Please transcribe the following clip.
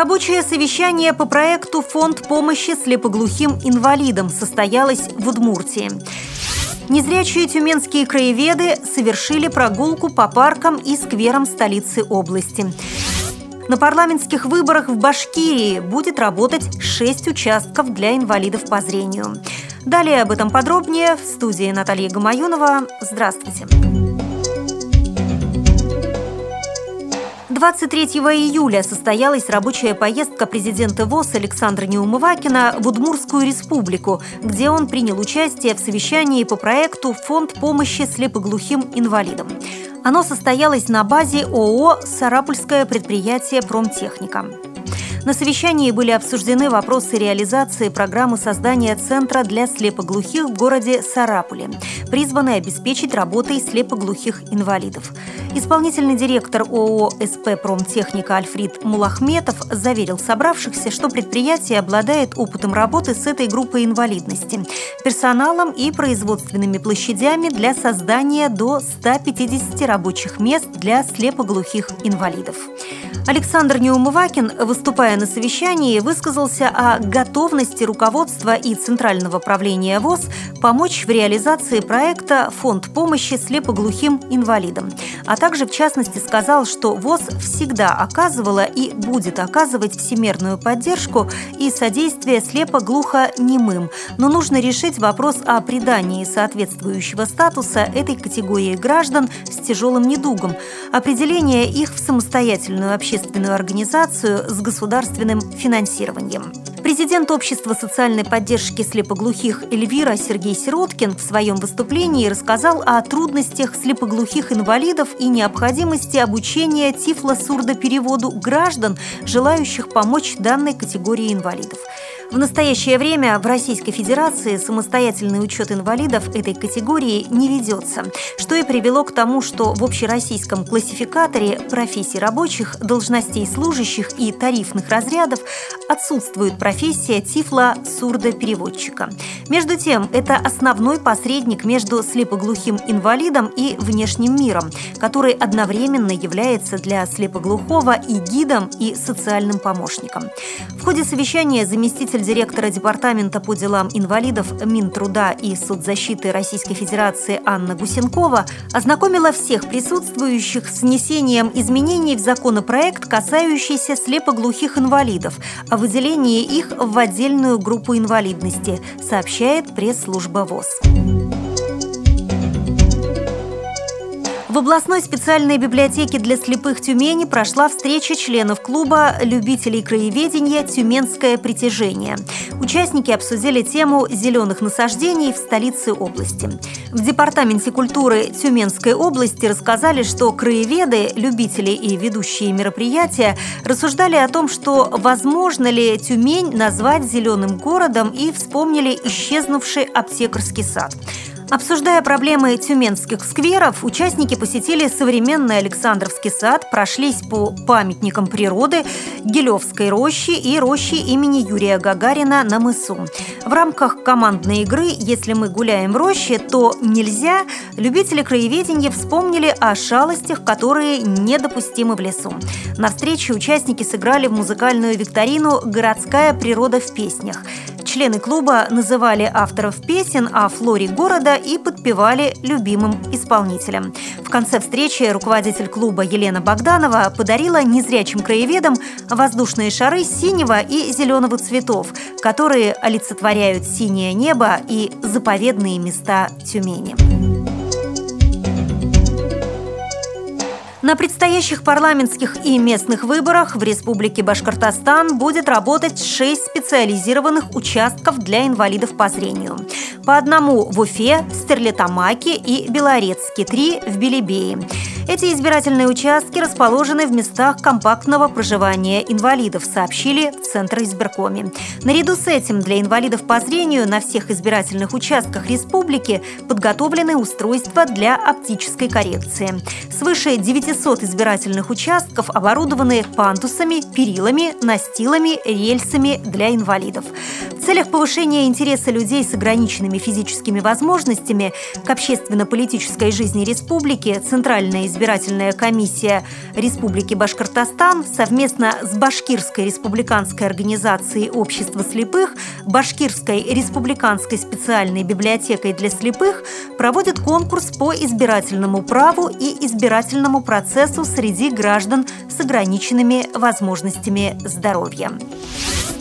Рабочее совещание по проекту «Фонд помощи слепоглухим инвалидам» состоялось в Удмуртии. Незрячие тюменские краеведы совершили прогулку по паркам и скверам столицы области. На парламентских выборах в Башкирии будет работать шесть участков для инвалидов по зрению. Далее об этом подробнее в студии Наталья Гамаюнова. Здравствуйте. 23 июля состоялась рабочая поездка президента ВОЗ Александра Неумывакина в Удмурскую республику, где он принял участие в совещании по проекту «Фонд помощи слепоглухим инвалидам». Оно состоялось на базе ООО «Сарапульское предприятие «Промтехника». На совещании были обсуждены вопросы реализации программы создания Центра для слепоглухих в городе Сарапуле, призванной обеспечить работой слепоглухих инвалидов. Исполнительный директор ООО «СП Промтехника» Альфрид Мулахметов заверил собравшихся, что предприятие обладает опытом работы с этой группой инвалидности, персоналом и производственными площадями для создания до 150 рабочих мест для слепоглухих инвалидов. Александр Неумывакин, выступая на совещании, высказался о готовности руководства и Центрального правления ВОЗ помочь в реализации проекта «Фонд помощи слепоглухим инвалидам», а также, в частности, сказал, что ВОЗ всегда оказывала и будет оказывать всемерную поддержку и содействие слепо-глухо-немым, но нужно решить вопрос о придании соответствующего статуса этой категории граждан с тяжелым недугом, определение их в самостоятельную общественную организацию с государственным финансированием. Президент Общества социальной поддержки слепоглухих Эльвира Сергей Сироткин в своем выступлении рассказал о трудностях слепоглухих инвалидов и необходимости обучения тифло-сурдопереводу граждан, желающих помочь данной категории инвалидов. В настоящее время в Российской Федерации самостоятельный учет инвалидов этой категории не ведется, что и привело к тому, что в общероссийском классификаторе профессий рабочих, должностей служащих и тарифных разрядов отсутствует профессия тифло-сурдопереводчика. Между тем, это основной посредник между слепоглухим инвалидом и внешним миром, который одновременно является для слепоглухого и гидом, и социальным помощником. В ходе совещания заместитель заместитель директора Департамента по делам инвалидов Минтруда и соцзащиты Российской Федерации Анна Гусенкова ознакомила всех присутствующих с внесением изменений в законопроект, касающийся слепоглухих инвалидов, о выделении их в отдельную группу инвалидности, сообщает пресс-служба ВОЗ. В областной специальной библиотеке для слепых Тюмени прошла встреча членов клуба любителей краеведения «Тюменское притяжение». Участники обсудили тему зеленых насаждений в столице области. В Департаменте культуры Тюменской области рассказали, что краеведы, любители и ведущие мероприятия рассуждали о том, что возможно ли Тюмень назвать зеленым городом и вспомнили исчезнувший аптекарский сад. Обсуждая проблемы тюменских скверов, участники посетили современный Александровский сад, прошлись по памятникам природы, Гелевской рощи и рощи имени Юрия Гагарина на мысу. В рамках командной игры «Если мы гуляем в роще, то нельзя» любители краеведения вспомнили о шалостях, которые недопустимы в лесу. На встрече участники сыграли в музыкальную викторину «Городская природа в песнях». Члены клуба называли авторов песен о флоре города и подпевали любимым исполнителям. В конце встречи руководитель клуба Елена Богданова подарила незрячим краеведам воздушные шары синего и зеленого цветов, которые олицетворяют синее небо и заповедные места Тюмени. На предстоящих парламентских и местных выборах в Республике Башкортостан будет работать шесть специализированных участков для инвалидов по зрению. По одному в Уфе, Стерлитамаке и Белорецке, три в Белебее. Эти избирательные участки расположены в местах компактного проживания инвалидов, сообщили в Центр избиркоме. Наряду с этим для инвалидов по зрению на всех избирательных участках республики подготовлены устройства для оптической коррекции. Свыше 900 избирательных участков оборудованы пандусами, перилами, настилами, рельсами для инвалидов целях повышения интереса людей с ограниченными физическими возможностями к общественно-политической жизни республики Центральная избирательная комиссия Республики Башкортостан совместно с Башкирской республиканской организацией общества слепых, Башкирской республиканской специальной библиотекой для слепых проводит конкурс по избирательному праву и избирательному процессу среди граждан с ограниченными возможностями здоровья.